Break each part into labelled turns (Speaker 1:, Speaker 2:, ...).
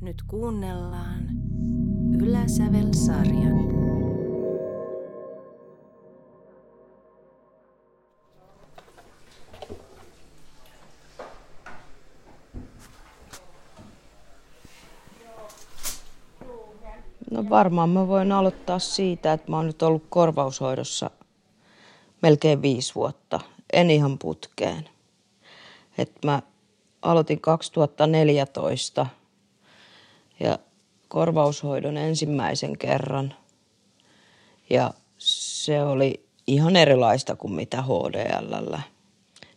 Speaker 1: Nyt kuunnellaan Yläsävel-sarjan.
Speaker 2: No varmaan mä voin aloittaa siitä, että mä oon nyt ollut korvaushoidossa melkein viisi vuotta. En ihan putkeen. Et mä aloitin 2014 ja korvaushoidon ensimmäisen kerran. Ja se oli ihan erilaista kuin mitä HDL.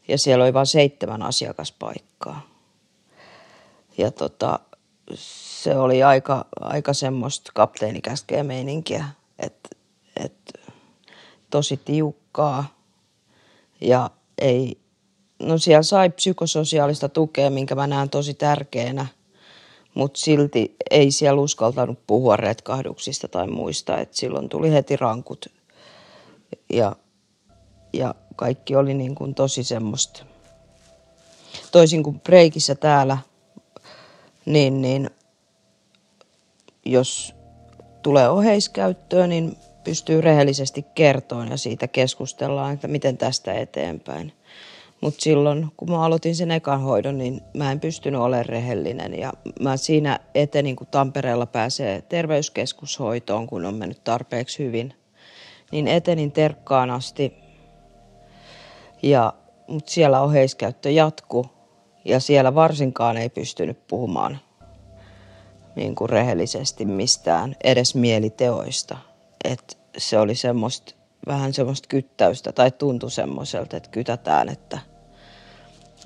Speaker 2: Ja siellä oli vain seitsemän asiakaspaikkaa. Ja tota, se oli aika, aika semmoista kapteenikäskeä meininkiä, että et, tosi tiukkaa ja ei, no siellä sai psykososiaalista tukea, minkä mä näen tosi tärkeänä, mutta silti ei siellä uskaltanut puhua retkahduksista tai muista, että silloin tuli heti rankut ja, ja kaikki oli niin kuin tosi semmoista. Toisin kuin breikissä täällä, niin, niin jos tulee oheiskäyttöön, niin pystyy rehellisesti kertomaan ja siitä keskustellaan, että miten tästä eteenpäin. Mutta silloin, kun mä aloitin sen ekan hoidon, niin mä en pystynyt olemaan rehellinen. Ja mä siinä etenin, kun Tampereella pääsee terveyskeskushoitoon, kun on mennyt tarpeeksi hyvin. Niin etenin terkkaan asti. Ja, mutta siellä oheiskäyttö jatkuu. Ja siellä varsinkaan ei pystynyt puhumaan niin kuin rehellisesti mistään, edes mieliteoista. Et se oli semmoista, vähän semmoista kyttäystä tai tuntui semmoiselta, että kytätään, että,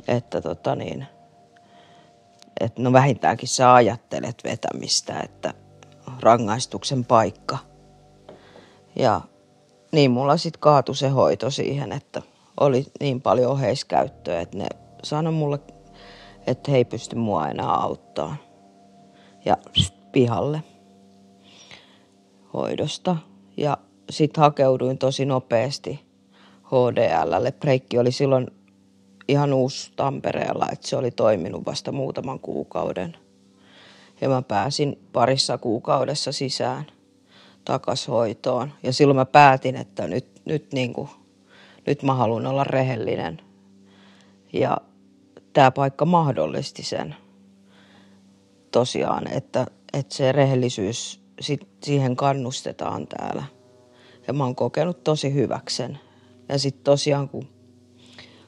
Speaker 2: että tota niin, että no vähintäänkin sä ajattelet vetämistä, että rangaistuksen paikka. Ja niin mulla sitten kaatui se hoito siihen, että oli niin paljon oheiskäyttöä, että ne sanoi mulle, että he ei pysty mua enää auttamaan ja pihalle hoidosta. Ja sitten hakeuduin tosi nopeasti HDLlle. Breikki oli silloin ihan uusi Tampereella, että se oli toiminut vasta muutaman kuukauden. Ja mä pääsin parissa kuukaudessa sisään takas hoitoon. Ja silloin mä päätin, että nyt, nyt, niin kuin, nyt mä haluan olla rehellinen. Ja tämä paikka mahdollisti sen tosiaan, että, että se rehellisyys, siihen kannustetaan täällä. Ja mä oon kokenut tosi hyväksen. Ja sitten tosiaan kun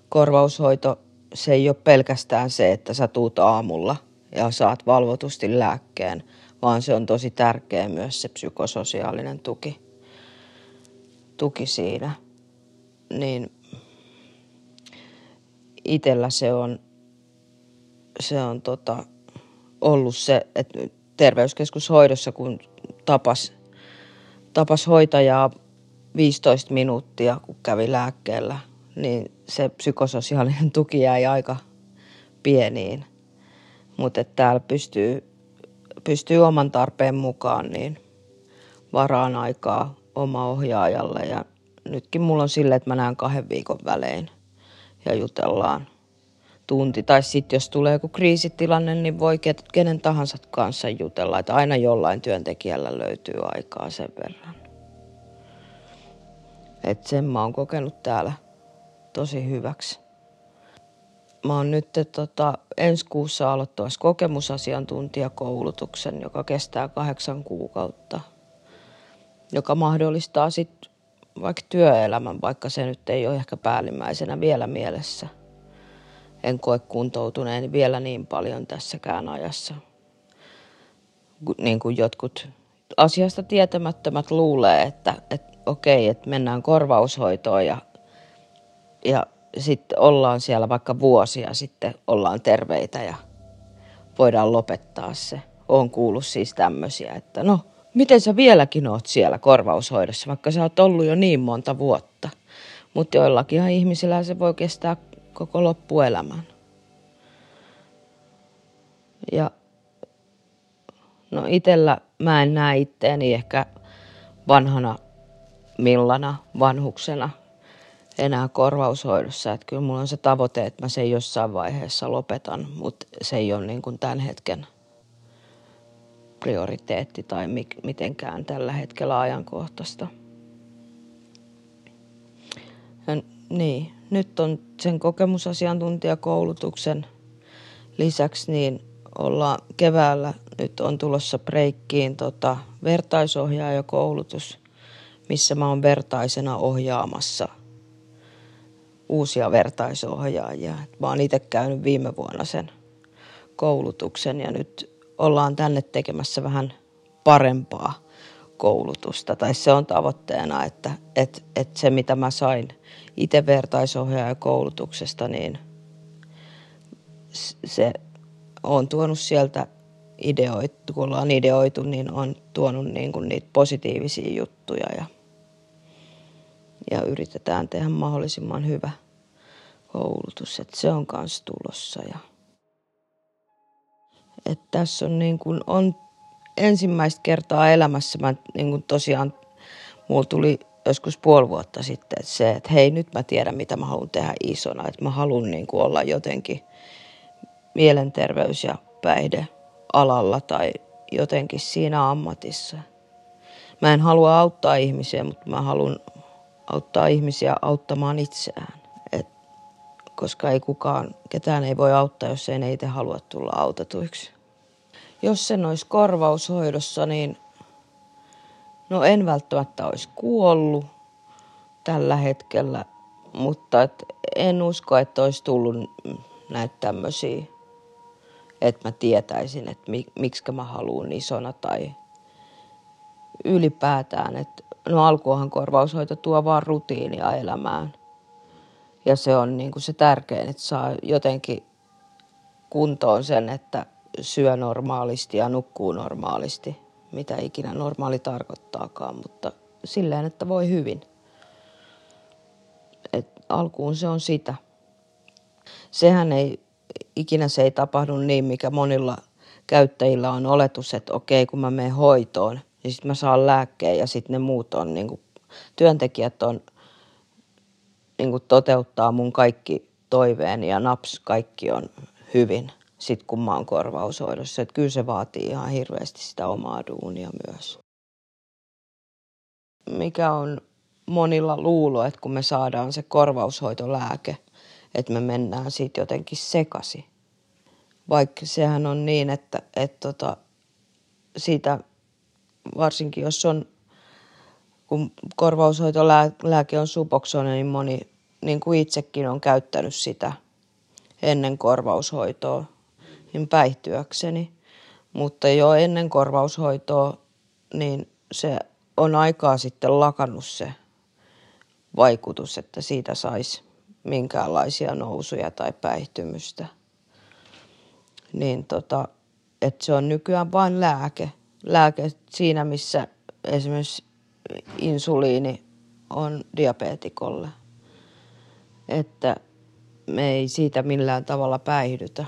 Speaker 2: korvaushoito, se ei ole pelkästään se, että sä tuut aamulla ja saat valvotusti lääkkeen, vaan se on tosi tärkeä myös se psykososiaalinen tuki, tuki siinä. Niin itellä se on, se on tota, ollut se, että terveyskeskushoidossa, kun tapas, tapas hoitajaa 15 minuuttia, kun kävi lääkkeellä, niin se psykososiaalinen tuki jäi aika pieniin. Mutta täällä pystyy, pystyy oman tarpeen mukaan niin varaan aikaa oma ohjaajalle. Ja nytkin mulla on sille, että mä näen kahden viikon välein ja jutellaan tunti. Tai sitten jos tulee joku kriisitilanne, niin voi kenen tahansa kanssa jutella. Että aina jollain työntekijällä löytyy aikaa sen verran. Että sen mä oon kokenut täällä tosi hyväksi. Mä oon nyt tota, ensi kuussa aloittavassa kokemusasiantuntijakoulutuksen, joka kestää kahdeksan kuukautta. Joka mahdollistaa sitten vaikka työelämän, vaikka se nyt ei ole ehkä päällimmäisenä vielä mielessä – en koe kuntoutuneeni vielä niin paljon tässäkään ajassa. Niin kuin jotkut asiasta tietämättömät luulee, että, että okei, että mennään korvaushoitoon ja, ja sitten ollaan siellä vaikka vuosia sitten ollaan terveitä ja voidaan lopettaa se. Olen kuullut siis tämmöisiä, että no, miten sä vieläkin oot siellä korvaushoidossa, vaikka sä oot ollut jo niin monta vuotta. Mutta joillakin ihmisillä se voi kestää koko loppuelämän. Ja no itellä mä en näe itteeni ehkä vanhana millana vanhuksena enää korvaushoidossa. Että kyllä mulla on se tavoite, että mä sen jossain vaiheessa lopetan, mutta se ei ole niin kuin tämän hetken prioriteetti tai mitenkään tällä hetkellä ajankohtaista. Ja niin, nyt on sen kokemusasiantuntijakoulutuksen lisäksi niin ollaan keväällä, nyt on tulossa breikkiin tota, vertaisohjaajakoulutus, missä mä oon vertaisena ohjaamassa uusia vertaisohjaajia. Mä oon itse käynyt viime vuonna sen koulutuksen ja nyt ollaan tänne tekemässä vähän parempaa koulutusta. Tai se on tavoitteena, että, että, että se mitä mä sain itse vertaisohjaajakoulutuksesta, niin se on tuonut sieltä ideoitu, kun ollaan ideoitu, niin on tuonut niin kuin niitä positiivisia juttuja ja, ja yritetään tehdä mahdollisimman hyvä koulutus, että se on kanssa tulossa. Ja, että tässä on, niin kuin, on ensimmäistä kertaa elämässä, mä niin kuin tosiaan, mulla tuli joskus puoli vuotta sitten, että se, että hei nyt mä tiedän mitä mä haluan tehdä isona, että mä haluan niin kuin olla jotenkin mielenterveys- ja päihdealalla tai jotenkin siinä ammatissa. Mä en halua auttaa ihmisiä, mutta mä haluan auttaa ihmisiä auttamaan itseään. Et, koska ei kukaan, ketään ei voi auttaa, jos ei itse halua tulla autetuiksi. Jos sen olisi korvaushoidossa, niin no en välttämättä olisi kuollut tällä hetkellä, mutta et en usko, että olisi tullut näitä tämmöisiä että mä tietäisin, että miksi mä haluan isona tai ylipäätään. Että no alkuahan korvaushoito tuo vaan rutiinia elämään. Ja se on niin kuin se tärkein, että saa jotenkin kuntoon sen, että syö normaalisti ja nukkuu normaalisti, mitä ikinä normaali tarkoittaakaan, mutta silleen, että voi hyvin. Et alkuun se on sitä. Sehän ei ikinä se ei tapahdu niin, mikä monilla käyttäjillä on oletus, että okei, kun mä menen hoitoon, niin sitten mä saan lääkkeen ja sitten ne muut on, niin kuin, työntekijät on, niin kuin toteuttaa mun kaikki toiveeni ja naps, kaikki on hyvin, sit kun mä oon korvaushoidossa. Että kyllä se vaatii ihan hirveästi sitä omaa duunia myös. Mikä on monilla luulo, että kun me saadaan se korvaushoitolääke, että me mennään siitä jotenkin sekasi. Vaikka sehän on niin, että, että tota, siitä varsinkin jos on, kun korvaushoitolääke on suboksone, niin moni, niin kuin itsekin on käyttänyt sitä ennen korvaushoitoa, niin päihtyäkseni. Mutta jo ennen korvaushoitoa, niin se on aikaa sitten lakannut se vaikutus, että siitä saisi minkäänlaisia nousuja tai päihtymystä. Niin tota, että se on nykyään vain lääke. Lääke siinä, missä esimerkiksi insuliini on diabetikolle. Että me ei siitä millään tavalla päihdytä.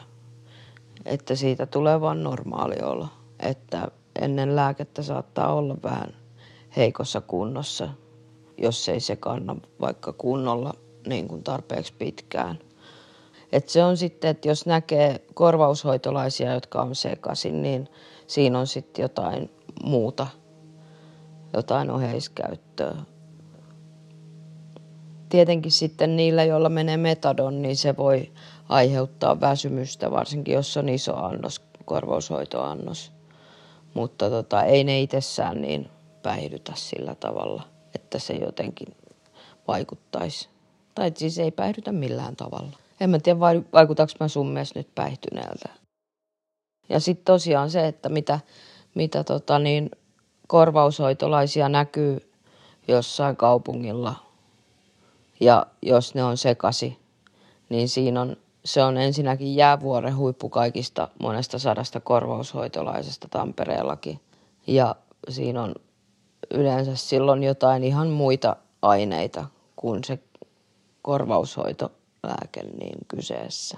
Speaker 2: Että siitä tulee vain normaali olo. Että ennen lääkettä saattaa olla vähän heikossa kunnossa, jos ei se kanna vaikka kunnolla niin kuin tarpeeksi pitkään. Et se on sitten, että jos näkee korvaushoitolaisia, jotka on sekaisin, niin siinä on sitten jotain muuta, jotain oheiskäyttöä. Tietenkin sitten niillä, joilla menee metadon, niin se voi aiheuttaa väsymystä, varsinkin jos on iso annos, korvaushoitoannos. Mutta tota, ei ne itsessään niin päihdytä sillä tavalla, että se jotenkin vaikuttaisi tai siis ei päihdytä millään tavalla. En mä tiedä, vaikutaanko mä sun mielestä nyt päihtyneeltä. Ja sitten tosiaan se, että mitä, mitä tota niin, korvaushoitolaisia näkyy jossain kaupungilla ja jos ne on sekasi, niin siinä on, se on ensinnäkin jäävuoren huippu kaikista monesta sadasta korvaushoitolaisesta Tampereellakin. Ja siinä on yleensä silloin jotain ihan muita aineita kuin se korvaushoitolääke niin kyseessä.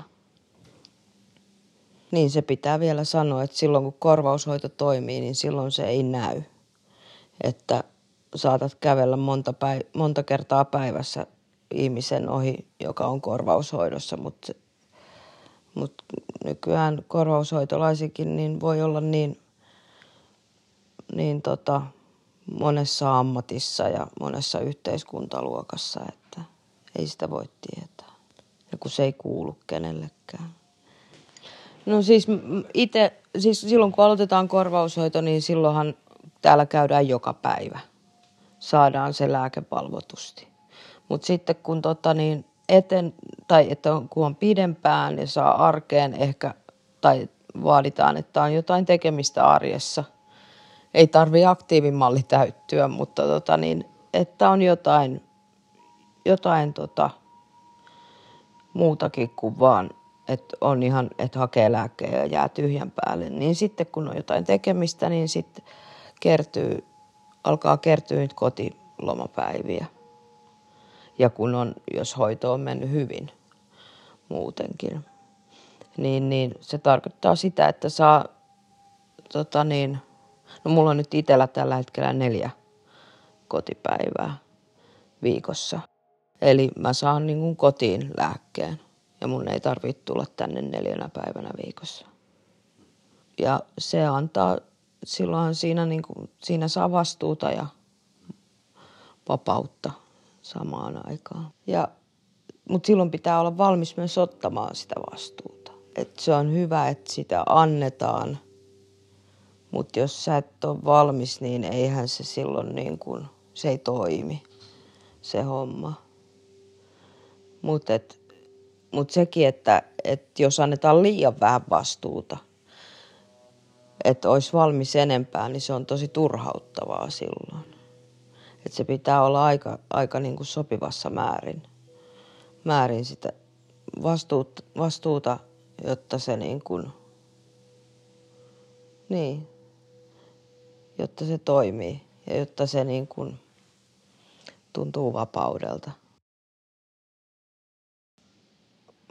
Speaker 2: Niin se pitää vielä sanoa, että silloin kun korvaushoito toimii, niin silloin se ei näy. Että saatat kävellä monta, päiv- monta kertaa päivässä ihmisen ohi, joka on korvaushoidossa, mutta, mutta nykyään korvaushoitolaisikin niin voi olla niin niin tota, monessa ammatissa ja monessa yhteiskuntaluokassa, että ei sitä voi tietää. Ja kun se ei kuulu kenellekään. No siis itse, siis silloin kun aloitetaan korvaushoito, niin silloinhan täällä käydään joka päivä. Saadaan se lääke palvotusti. Mutta sitten kun tota niin eten, tai että on, kun on pidempään ja saa arkeen ehkä, tai vaaditaan, että on jotain tekemistä arjessa. Ei tarvi aktiivimalli täyttyä, mutta tota niin, että on jotain, jotain tota, muutakin kuin vaan, että on ihan, että hakee lääkkeen ja jää tyhjän päälle. Niin sitten kun on jotain tekemistä, niin sitten kertyy, alkaa kertyä nyt kotilomapäiviä. Ja kun on, jos hoito on mennyt hyvin muutenkin, niin, niin se tarkoittaa sitä, että saa, tota niin, no mulla on nyt itsellä tällä hetkellä neljä kotipäivää viikossa. Eli mä saan niin kuin kotiin lääkkeen ja mun ei tarvitse tulla tänne neljänä päivänä viikossa. Ja se antaa, silloin siinä, niin kuin, siinä saa vastuuta ja vapautta samaan aikaan. Ja, mutta silloin pitää olla valmis myös ottamaan sitä vastuuta. Et se on hyvä, että sitä annetaan, mutta jos sä et ole valmis, niin eihän se silloin niin kuin, se ei toimi, se homma. Mutta mut sekin, että et jos annetaan liian vähän vastuuta, että olisi valmis enempää, niin se on tosi turhauttavaa silloin. Että se pitää olla aika, aika niin kuin sopivassa määrin, määrin sitä vastuuta, vastuuta jotta se niin kuin, niin, jotta se toimii ja jotta se niin kuin tuntuu vapaudelta.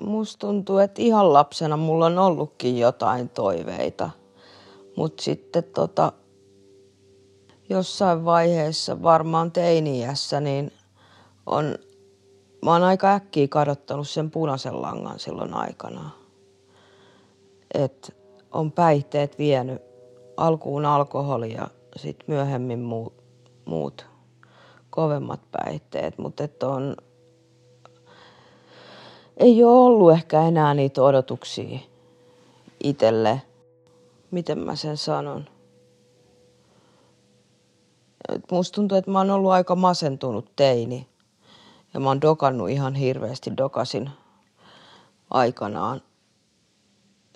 Speaker 2: Musta tuntuu, että ihan lapsena mulla on ollutkin jotain toiveita, mutta sitten tota, jossain vaiheessa, varmaan teiniässä, niin on, mä oon aika äkkiä kadottanut sen punaisen langan silloin aikana. Et on päihteet vienyt alkuun alkoholi ja sitten myöhemmin muut, muut kovemmat päihteet, mutta on, ei ole ollut ehkä enää niitä odotuksia itselle, miten mä sen sanon musta tuntuu, että mä oon ollut aika masentunut teini. Ja mä oon dokannut ihan hirveästi, dokasin aikanaan.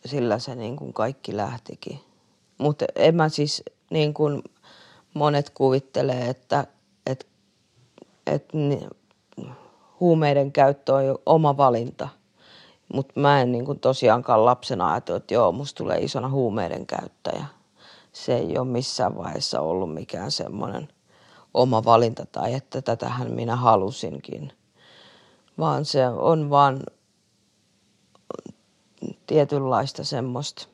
Speaker 2: Sillä se niin kuin kaikki lähtikin. Mutta en mä siis niin kuin monet kuvittelee, että, että, että huumeiden käyttö on jo oma valinta. Mutta mä en niin kuin tosiaankaan lapsena ajatellut, että joo, musta tulee isona huumeiden käyttäjä se ei ole missään vaiheessa ollut mikään semmoinen oma valinta tai että tätähän minä halusinkin, vaan se on vaan tietynlaista semmoista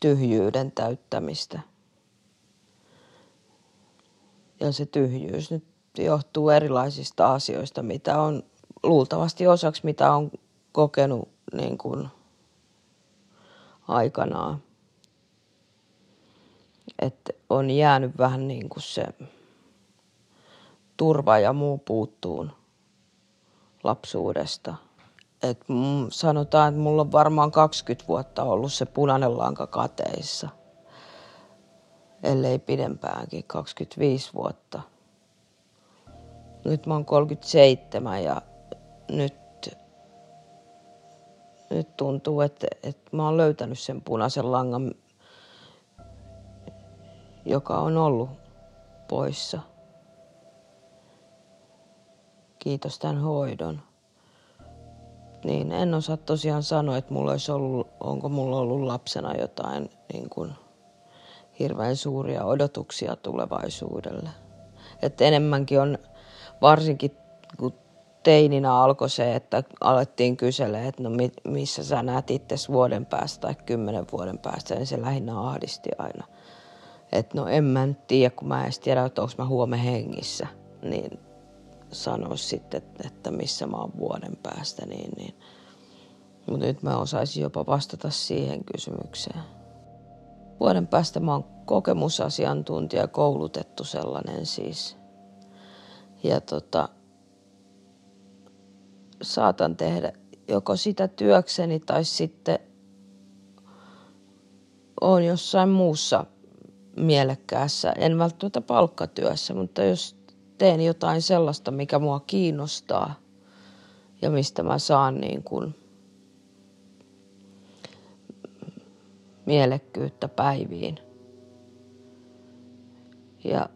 Speaker 2: tyhjyyden täyttämistä. Ja se tyhjyys nyt johtuu erilaisista asioista, mitä on luultavasti osaksi, mitä on kokenut niin kuin aikanaan että on jäänyt vähän niin kuin se turva ja muu puuttuun lapsuudesta. Et sanotaan, että mulla on varmaan 20 vuotta ollut se punainen lanka kateissa, ellei pidempäänkin, 25 vuotta. Nyt mä oon 37 ja nyt, nyt tuntuu, että, että mä oon löytänyt sen punaisen langan, joka on ollut poissa. Kiitos tämän hoidon. Niin en osaa tosiaan sanoa, että mulla olisi ollut, onko mulla ollut lapsena jotain niin kuin hirveän suuria odotuksia tulevaisuudelle. Että enemmänkin on, varsinkin kun teininä alkoi se, että alettiin kysellä, että no missä sä näet itse vuoden päästä tai kymmenen vuoden päästä, niin se lähinnä ahdisti aina – että no en mä nyt tiedä, kun mä en edes tiedä, että onko mä huomenna hengissä, niin sanoisi sitten, että missä mä oon vuoden päästä, niin, niin. mutta nyt mä osaisin jopa vastata siihen kysymykseen. Vuoden päästä mä oon kokemusasiantuntija, koulutettu sellainen siis. Ja tota, saatan tehdä joko sitä työkseni tai sitten on jossain muussa mielekkäässä, en välttämättä palkkatyössä, mutta jos teen jotain sellaista, mikä mua kiinnostaa ja mistä mä saan niin kuin mielekkyyttä päiviin. Ja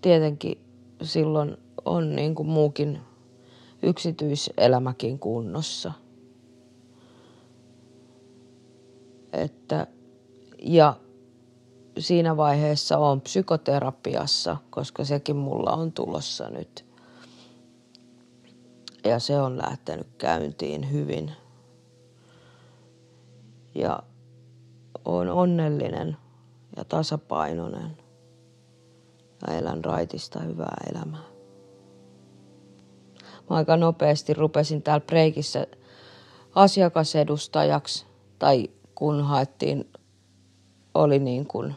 Speaker 2: tietenkin silloin on niin kuin muukin yksityiselämäkin kunnossa. Että, ja siinä vaiheessa on psykoterapiassa, koska sekin mulla on tulossa nyt. Ja se on lähtenyt käyntiin hyvin. Ja on onnellinen ja tasapainoinen ja elän raitista hyvää elämää. Mä aika nopeasti rupesin täällä Breikissä asiakasedustajaksi tai kun haettiin, oli niin kuin,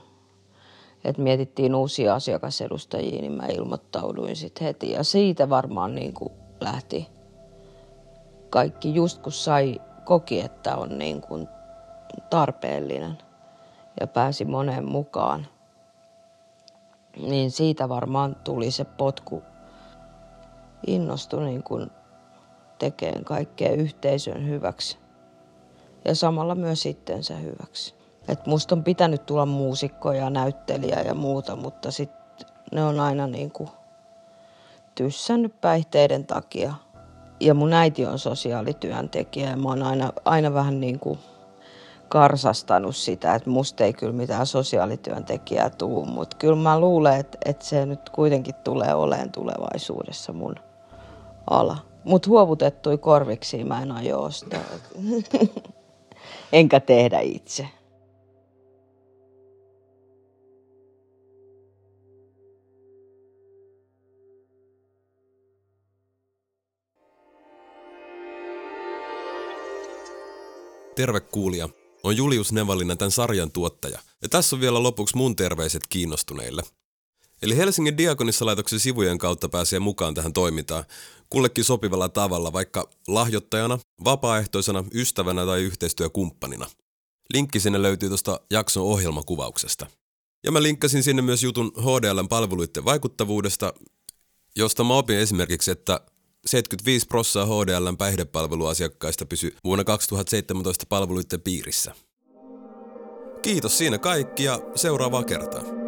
Speaker 2: että mietittiin uusia asiakasedustajia, niin mä ilmoittauduin sitten heti. Ja siitä varmaan niin kuin lähti kaikki, just kun sai koki, että on niin kuin tarpeellinen ja pääsi moneen mukaan. Niin siitä varmaan tuli se potku. Innostui niin kuin tekemään kaikkea yhteisön hyväksi ja samalla myös itsensä hyväksi. Et musta on pitänyt tulla muusikko ja näyttelijä ja muuta, mutta sitten ne on aina niin kuin tyssännyt päihteiden takia. Ja mun äiti on sosiaalityöntekijä ja mä oon aina, aina vähän niin kuin karsastanut sitä, että musta ei kyllä mitään sosiaalityöntekijää tuu, mutta kyllä mä luulen, että, että se nyt kuitenkin tulee oleen tulevaisuudessa mun ala. Mutta huovutettui korviksi mä en aio ostaa. Enkä tehdä itse.
Speaker 1: Terve kuulija on Julius Nevallinen tämän sarjan tuottaja. Ja tässä on vielä lopuksi mun terveiset kiinnostuneille. Eli Helsingin Diakonissalaitoksen sivujen kautta pääsee mukaan tähän toimintaan, kullekin sopivalla tavalla, vaikka lahjoittajana, vapaaehtoisena, ystävänä tai yhteistyökumppanina. Linkki sinne löytyy tuosta jakson ohjelmakuvauksesta. Ja mä linkkasin sinne myös jutun HDLn palveluiden vaikuttavuudesta, josta mä opin esimerkiksi, että 75 prossaa HDLn päihdepalveluasiakkaista pysyi vuonna 2017 palveluiden piirissä. Kiitos siinä kaikki ja seuraavaa kertaa.